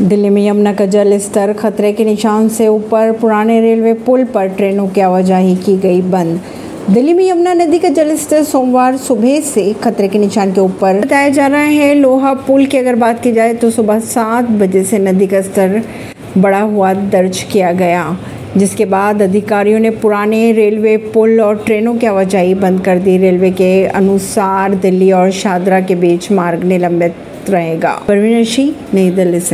दिल्ली में यमुना का जल स्तर खतरे के निशान से ऊपर, पुराने रेलवे पुल पर ट्रेनों की आवाजाही की गई बंद। दिल्ली में यमुना नदी का जल स्तर सोमवार सुबह से खतरे के निशान के ऊपर। बताया जा रहा है, लोहा पुल की अगर बात की जाए तो सुबह सात बजे से नदी का स्तर बढ़ा हुआ दर्ज किया गया, जिसके बाद अधिकारियों ने पुराने रेलवे पुल और ट्रेनों की आवाजाही बंद कर दी। रेलवे के अनुसार दिल्ली और शादरा के बीच मार्ग निलंबित रहेगा। परवीन सिंह नई दिल्ली से।